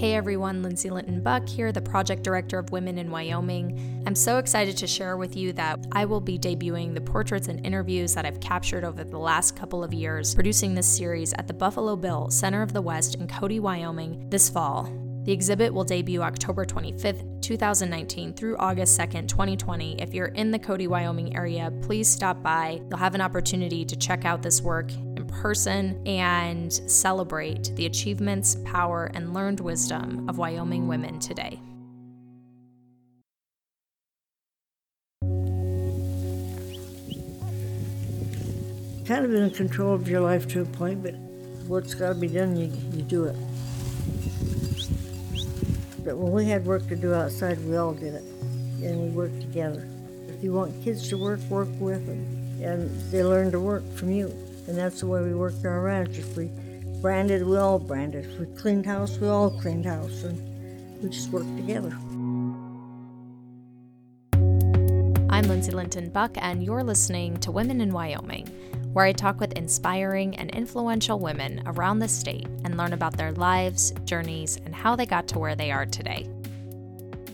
Hey everyone, Lindsay Linton Buck here, the project director of Women in Wyoming. I'm so excited to share with you that I will be debuting the portraits and interviews that I've captured over the last couple of years, producing this series at the Buffalo Bill Center of the West in Cody, Wyoming this fall. The exhibit will debut October 25th, 2019 through August 2nd, 2020. If you're in the Cody, Wyoming area, please stop by. You'll have an opportunity to check out this work person and celebrate the achievements, power, and learned wisdom of Wyoming women today. Kind of in control of your life to a point, but what's got to be done, you, you do it. But when we had work to do outside, we all did it, and we worked together. If you want kids to work, work with them, and they learn to work from you. And that's the way we worked our ranch. If we branded, we all branded. If we cleaned house, we all cleaned house. And we just worked together. I'm Lindsay Linton Buck, and you're listening to Women in Wyoming, where I talk with inspiring and influential women around the state and learn about their lives, journeys, and how they got to where they are today.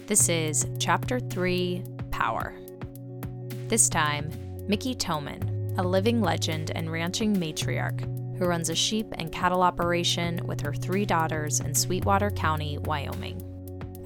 This is Chapter 3 Power. This time, Mickey Thoman, a living legend and ranching matriarch who runs a sheep and cattle operation with her three daughters in Sweetwater County, Wyoming.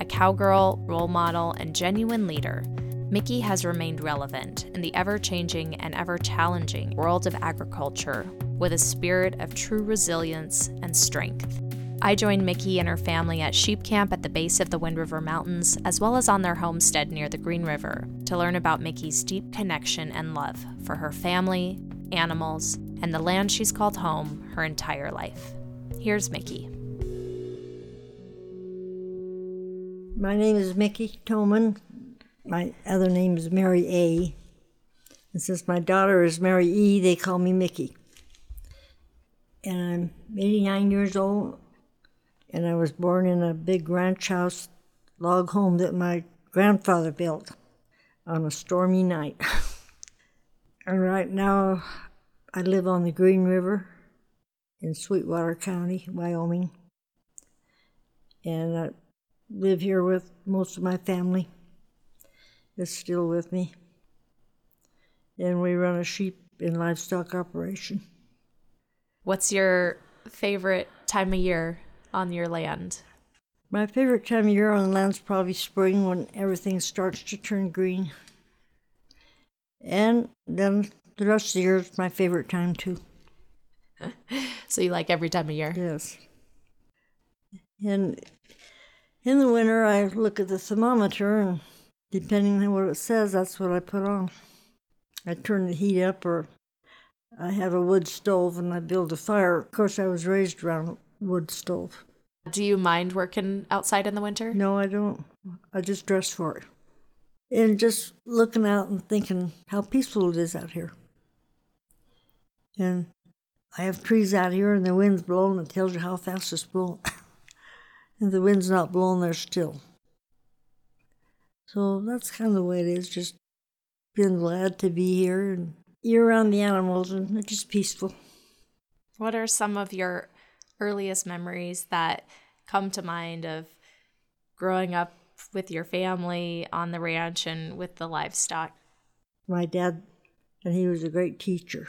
A cowgirl, role model, and genuine leader, Mickey has remained relevant in the ever changing and ever challenging world of agriculture with a spirit of true resilience and strength. I joined Mickey and her family at sheep camp at the base of the Wind River Mountains, as well as on their homestead near the Green River, to learn about Mickey's deep connection and love for her family, animals, and the land she's called home her entire life. Here's Mickey. My name is Mickey Thoman. My other name is Mary A. And since my daughter is Mary E., they call me Mickey. And I'm 89 years old and I was born in a big ranch house log home that my grandfather built on a stormy night. and right now, I live on the Green River in Sweetwater County, Wyoming. And I live here with most of my family that's still with me. And we run a sheep and livestock operation. What's your favorite time of year on your land? My favorite time of year on the land's probably spring when everything starts to turn green. And then the rest of the year is my favorite time too. so you like every time of year? Yes. And in the winter, I look at the thermometer, and depending on what it says, that's what I put on. I turn the heat up, or I have a wood stove and I build a fire. Of course, I was raised around wood stove. Do you mind working outside in the winter? No, I don't. I just dress for it. And just looking out and thinking how peaceful it is out here. And I have trees out here and the wind's blowing, it tells you how fast it's blowing. and the wind's not blowing, they're still. So that's kind of the way it is, just being glad to be here and you're around the animals and it's just peaceful. What are some of your earliest memories that come to mind of growing up with your family on the ranch and with the livestock? My dad, and he was a great teacher.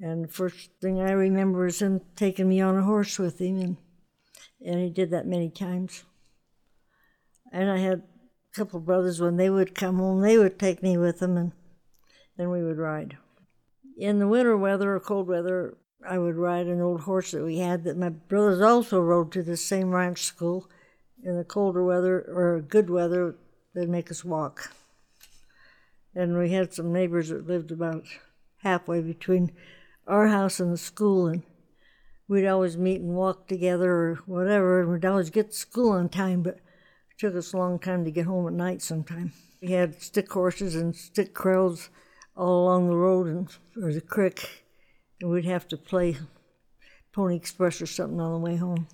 And the first thing I remember is him taking me on a horse with him, and, and he did that many times. And I had a couple of brothers, when they would come home, they would take me with them, and then we would ride. In the winter weather or cold weather, I would ride an old horse that we had that my brothers also rode to the same ranch school. In the colder weather or good weather, they'd make us walk. And we had some neighbors that lived about halfway between our house and the school, and we'd always meet and walk together or whatever, and we'd always get to school on time, but it took us a long time to get home at night sometime. We had stick horses and stick crowds all along the road and or the creek and we'd have to play Pony Express or something on the way home.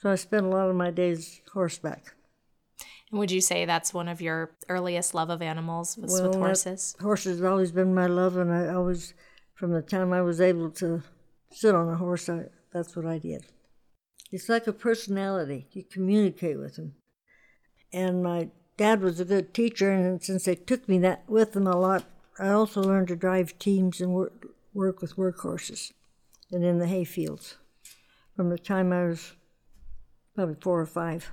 So I spent a lot of my days horseback. And would you say that's one of your earliest love of animals was well, with horses? Horses have always been my love, and I always, from the time I was able to sit on a horse, I, that's what I did. It's like a personality. You communicate with them. And my dad was a good teacher, and since they took me that with them a lot, I also learned to drive teams and work, work with workhorses and in the hay fields from the time I was probably four or five.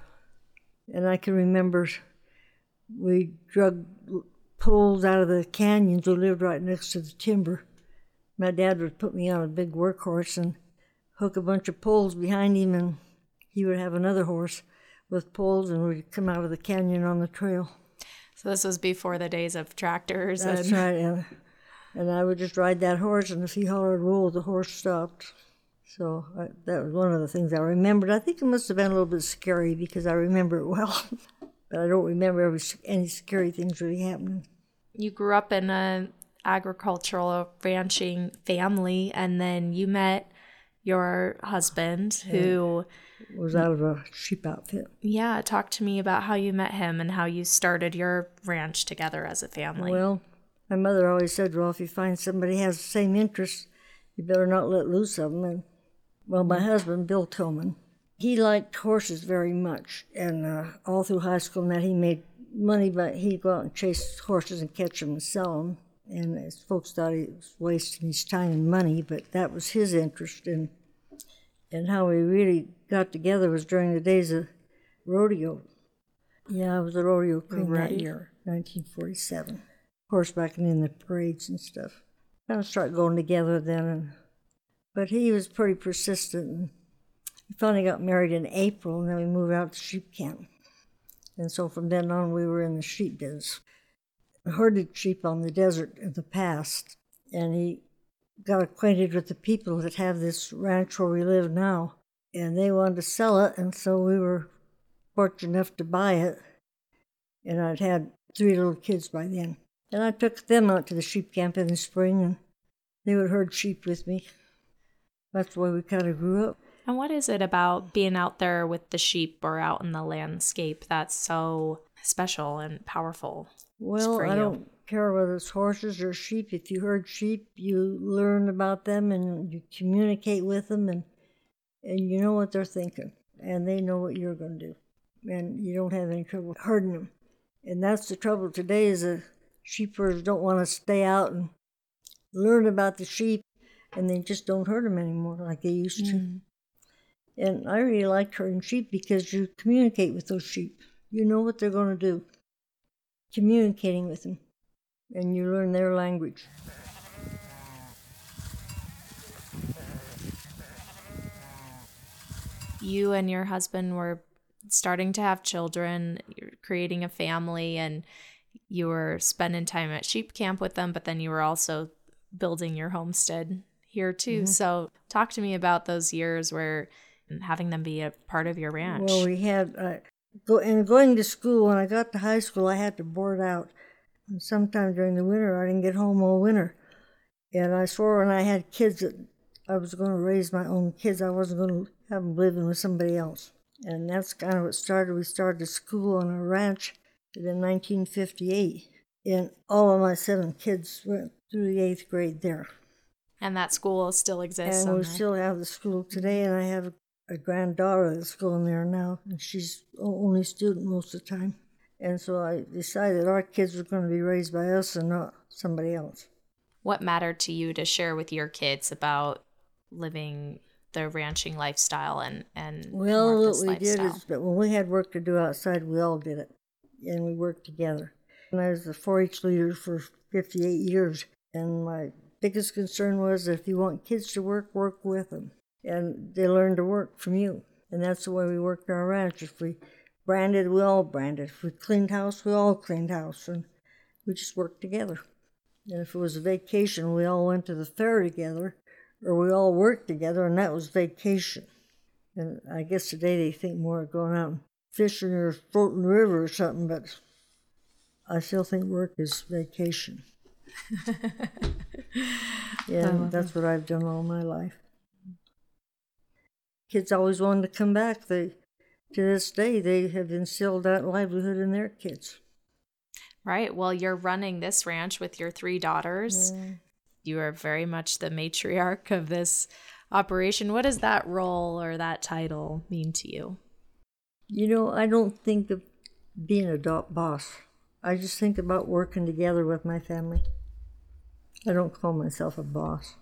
And I can remember we drug poles out of the canyons. We lived right next to the timber. My dad would put me on a big workhorse and hook a bunch of poles behind him, and he would have another horse with poles, and we'd come out of the canyon on the trail. So this was before the days of tractors. That's and... right. And, and I would just ride that horse, and if he hollered roll, the horse stopped. So I, that was one of the things I remembered. I think it must have been a little bit scary because I remember it well, but I don't remember every, any scary things really happening. You grew up in an agricultural ranching family, and then you met your husband who was out of a sheep outfit. Yeah, talk to me about how you met him and how you started your ranch together as a family. Well, my mother always said, "Well, if you find somebody has the same interests, you better not let loose of them." And well, my husband, Bill Tillman, he liked horses very much, and uh, all through high school and that he made money, but he'd go out and chase horses and catch them and sell them. And his folks thought he was wasting his time and money, but that was his interest. And and how we really got together was during the days of rodeo. Yeah, I was a rodeo queen right. that year, 1947. Horsebacking in the parades and stuff. Kind of started going together then, and but he was pretty persistent. And finally got married in April, and then we moved out to sheep camp. And so from then on, we were in the sheep business. Herded sheep on the desert in the past, and he got acquainted with the people that have this ranch where we live now, and they wanted to sell it, and so we were fortunate enough to buy it. And I'd had three little kids by then. And I took them out to the sheep camp in the spring, and they would herd sheep with me. That's the way we kind of grew up. And what is it about being out there with the sheep or out in the landscape that's so special and powerful? Well, I don't care whether it's horses or sheep. If you herd sheep, you learn about them and you communicate with them, and and you know what they're thinking, and they know what you're going to do, and you don't have any trouble herding them. And that's the trouble today is that sheepers don't want to stay out and learn about the sheep and they just don't hurt them anymore like they used to. Mm. And I really like herding sheep because you communicate with those sheep. You know what they're going to do. Communicating with them, and you learn their language. You and your husband were starting to have children, you're creating a family, and you were spending time at sheep camp with them, but then you were also building your homestead here too. Mm-hmm. So talk to me about those years where having them be a part of your ranch. Well, we had uh, go and going to school. When I got to high school, I had to board out. And sometime during the winter, I didn't get home all winter. And I swore when I had kids that I was going to raise my own kids. I wasn't going to have them living with somebody else. And that's kind of what started. We started a school on a ranch in 1958. And all of my seven kids went through the eighth grade there. And that school still exists. And we still have the school today, and I have a granddaughter that's going there now, and she's only student most of the time. And so I decided our kids were going to be raised by us and not somebody else. What mattered to you to share with your kids about living the ranching lifestyle and and well, what we lifestyle? did is that when we had work to do outside, we all did it, and we worked together. And I was a 4-H leader for 58 years, and my biggest concern was if you want kids to work, work with them. And they learn to work from you. And that's the way we worked our ranch. If we branded, we all branded. If we cleaned house, we all cleaned house. And we just worked together. And if it was a vacation, we all went to the fair together, or we all worked together, and that was vacation. And I guess today they think more of going out and fishing or floating the river or something, but I still think work is vacation. yeah, that's what I've done all my life. Kids always wanted to come back. They, to this day, they have instilled that livelihood in their kids. Right. Well, you're running this ranch with your three daughters. Yeah. You are very much the matriarch of this operation. What does that role or that title mean to you? You know, I don't think of being a boss. I just think about working together with my family. I don't call myself a boss.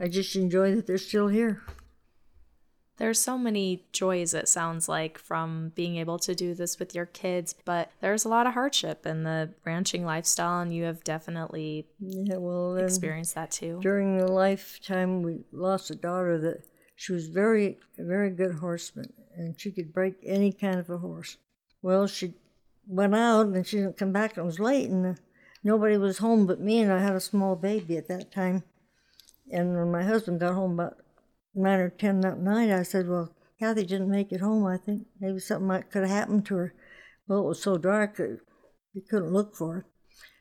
I just enjoy that they're still here. There's so many joys, it sounds like, from being able to do this with your kids, but there's a lot of hardship in the ranching lifestyle, and you have definitely yeah, well, um, experienced that too. During the lifetime, we lost a daughter that she was very, very good horseman, and she could break any kind of a horse. Well, she went out and she didn't come back, and it was late, and uh, nobody was home but me, and I had a small baby at that time. And when my husband got home about nine or ten that night, I said, Well, Kathy didn't make it home. I think maybe something might could have happened to her. Well, it was so dark that you couldn't look for her.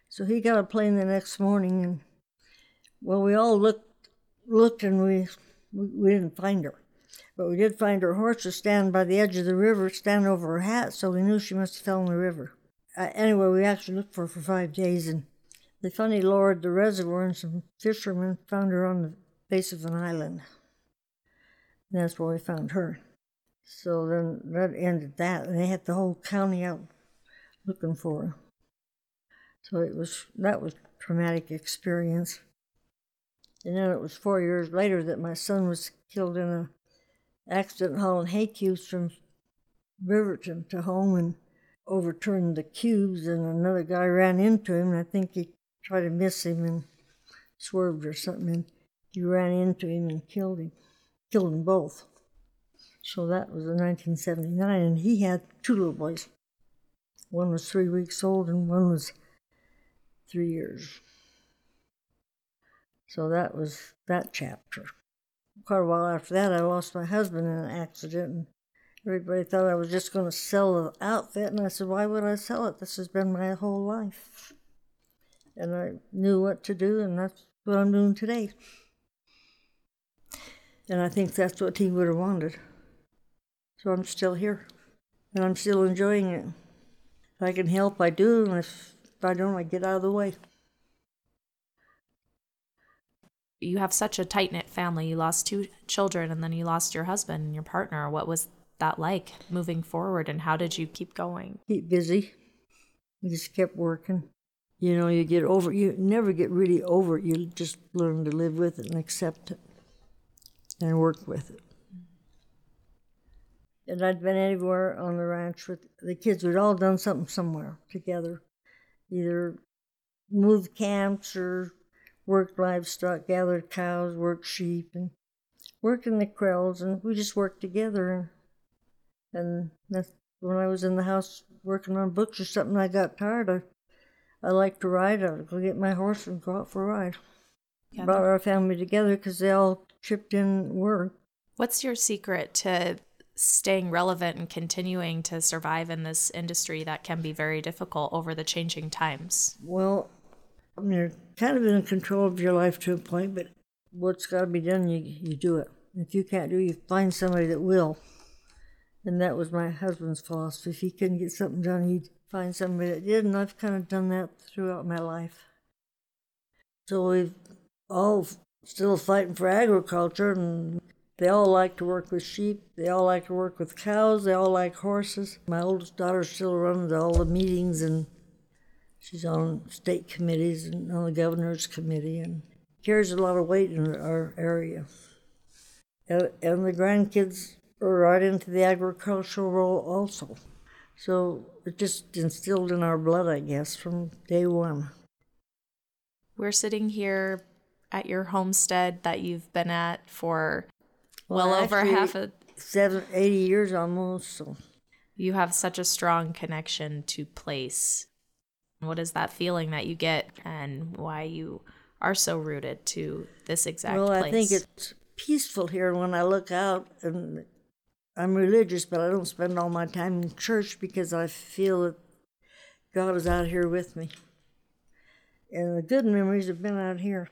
So he got a plane the next morning, and well, we all looked, looked, and we, we, didn't find her. But we did find her horse was standing by the edge of the river, standing over her hat, so we knew she must have fell in the river. Uh, anyway, we actually looked for her for five days, and they finally lowered the reservoir, and some fishermen found her on the base of an island. And that's where we found her. So then that ended that, and they had the whole county out looking for her. So it was that was traumatic experience. And then it was four years later that my son was killed in a accident hauling hay cubes from Riverton to home and overturned the cubes, and another guy ran into him, and I think he tried to miss him and swerved or something, and he ran into him and killed him killed them both. So that was in 1979, and he had two little boys. One was three weeks old, and one was three years. So that was that chapter. Quite a while after that, I lost my husband in an accident, and everybody thought I was just going to sell the outfit, and I said, Why would I sell it? This has been my whole life. And I knew what to do, and that's what I'm doing today. And I think that's what he would have wanted. So I'm still here. And I'm still enjoying it. If I can help, I do. And if, if I don't, I get out of the way. You have such a tight knit family. You lost two children and then you lost your husband and your partner. What was that like moving forward and how did you keep going? Keep busy. You just kept working. You know, you get over you never get really over it. You just learn to live with it and accept it and work with it. And I'd been anywhere on the ranch with the kids. We'd all done something somewhere together, either moved camps or worked livestock, gathered cows, worked sheep, and worked in the corrals, and we just worked together. And that's when I was in the house working on books or something. I got tired. I I like to ride. I'd go get my horse and go out for a ride. Yeah, Brought our family together because they all chipped in work. What's your secret to staying relevant and continuing to survive in this industry that can be very difficult over the changing times? Well, I you're kind of in control of your life to a point, but what's got to be done, you, you do it. If you can't do it, you find somebody that will. And that was my husband's philosophy. If he couldn't get something done, he'd find somebody that did, and I've kind of done that throughout my life. So we've all still fighting for agriculture, and they all like to work with sheep. They all like to work with cows. They all like horses. My oldest daughter still runs all the meetings, and she's on state committees and on the governor's committee, and carries a lot of weight in our area. And, and the grandkids are right into the agricultural role also. So it just instilled in our blood, I guess, from day one. We're sitting here at your homestead that you've been at for well, well over half a seven, 80 years almost. So you have such a strong connection to place. What is that feeling that you get, and why you are so rooted to this exact well, place? Well, I think it's peaceful here. When I look out, and I'm religious, but I don't spend all my time in church because I feel that God is out here with me. And the good memories have been out here.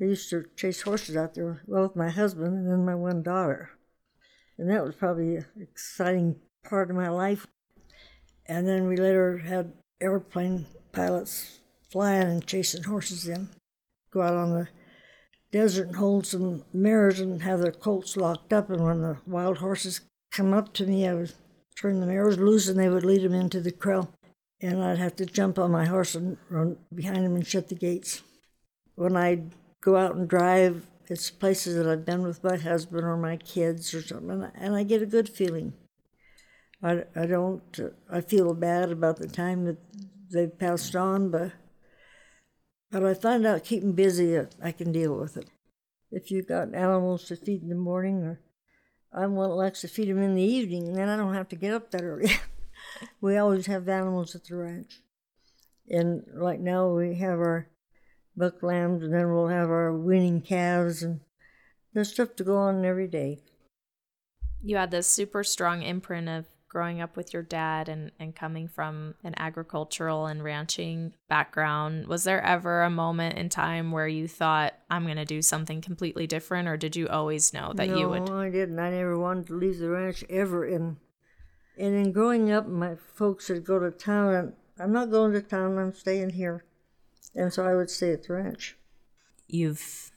I used to chase horses out there, well, with my husband and then my one daughter. And that was probably an exciting part of my life. And then we later had airplane pilots flying and chasing horses in, go out on the desert and hold some mares and have their colts locked up. And when the wild horses come up to me, I would turn the mares loose and they would lead them into the kraal. And I'd have to jump on my horse and run behind them and shut the gates. When I go out and drive, it's places that I've been with my husband or my kids or something, and I get a good feeling. I, I don't, I feel bad about the time that they've passed on, but, but I find out keeping busy, uh, I can deal with it. If you've got animals to feed in the morning, or I'm one that likes to feed them in the evening, and then I don't have to get up that early. we always have animals at the ranch. And right now we have our buck lambs, and then we'll have our weaning calves, and there's stuff to go on every day. You had this super strong imprint of growing up with your dad and, and coming from an agricultural and ranching background, was there ever a moment in time where you thought, I'm going to do something completely different, or did you always know that no, you would? No, I didn't. I never wanted to leave the ranch ever. And, and in growing up, my folks would go to town, and I'm not going to town, I'm staying here. And so I would stay at the ranch. You've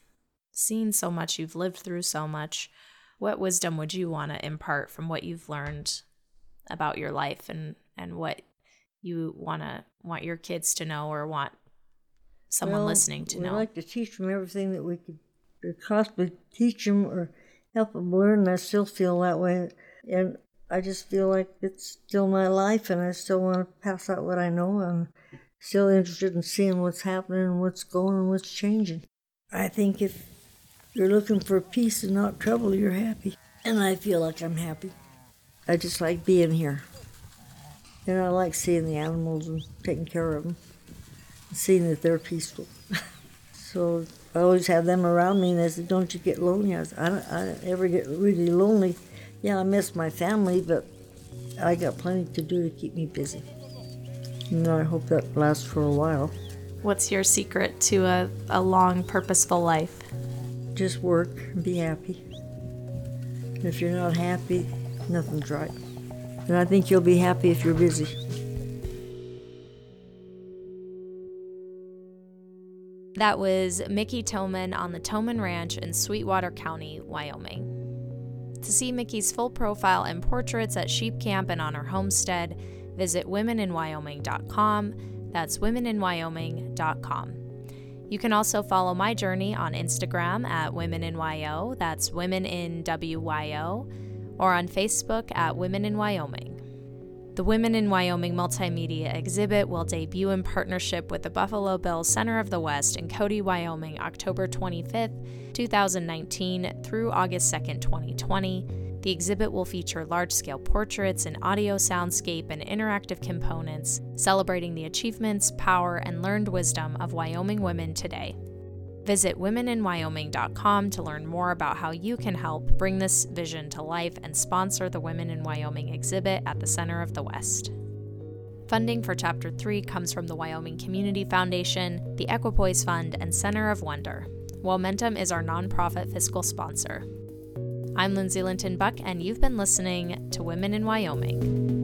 seen so much, you've lived through so much. What wisdom would you want to impart from what you've learned about your life and and what you want to want your kids to know or want someone well, listening to we know. We like to teach them everything that we could possibly teach them or help them learn. And I still feel that way, and I just feel like it's still my life, and I still want to pass out what I know. I'm still interested in seeing what's happening and what's going and what's changing. I think if you're looking for peace and not trouble, you're happy, and I feel like I'm happy. I just like being here. And I like seeing the animals and taking care of them, seeing that they're peaceful. so I always have them around me, and they said, "Don't you get lonely?" I said, "I don't, I don't ever get really lonely. Yeah, I miss my family, but I got plenty to do to keep me busy." And I hope that lasts for a while. What's your secret to a, a long, purposeful life? Just work and be happy. if you're not happy, nothing's right. And I think you'll be happy if you're busy. That was Mickey Thoman on the Thoman Ranch in Sweetwater County, Wyoming. To see Mickey's full profile and portraits at sheep camp and on her homestead, visit womeninwyoming.com. That's womeninwyoming.com. You can also follow my journey on Instagram at womeninyo, that's womeninwyo. in WYO or on Facebook at Women in Wyoming. The Women in Wyoming multimedia exhibit will debut in partnership with the Buffalo Bills Center of the West in Cody, Wyoming, October 25th, 2019 through August 2nd, 2020. The exhibit will feature large scale portraits, an audio soundscape, and interactive components celebrating the achievements, power, and learned wisdom of Wyoming women today. Visit womeninwyoming.com to learn more about how you can help bring this vision to life and sponsor the Women in Wyoming exhibit at the Center of the West. Funding for Chapter 3 comes from the Wyoming Community Foundation, the Equipoise Fund, and Center of Wonder. Momentum is our nonprofit fiscal sponsor. I'm Lindsay Linton Buck, and you've been listening to Women in Wyoming.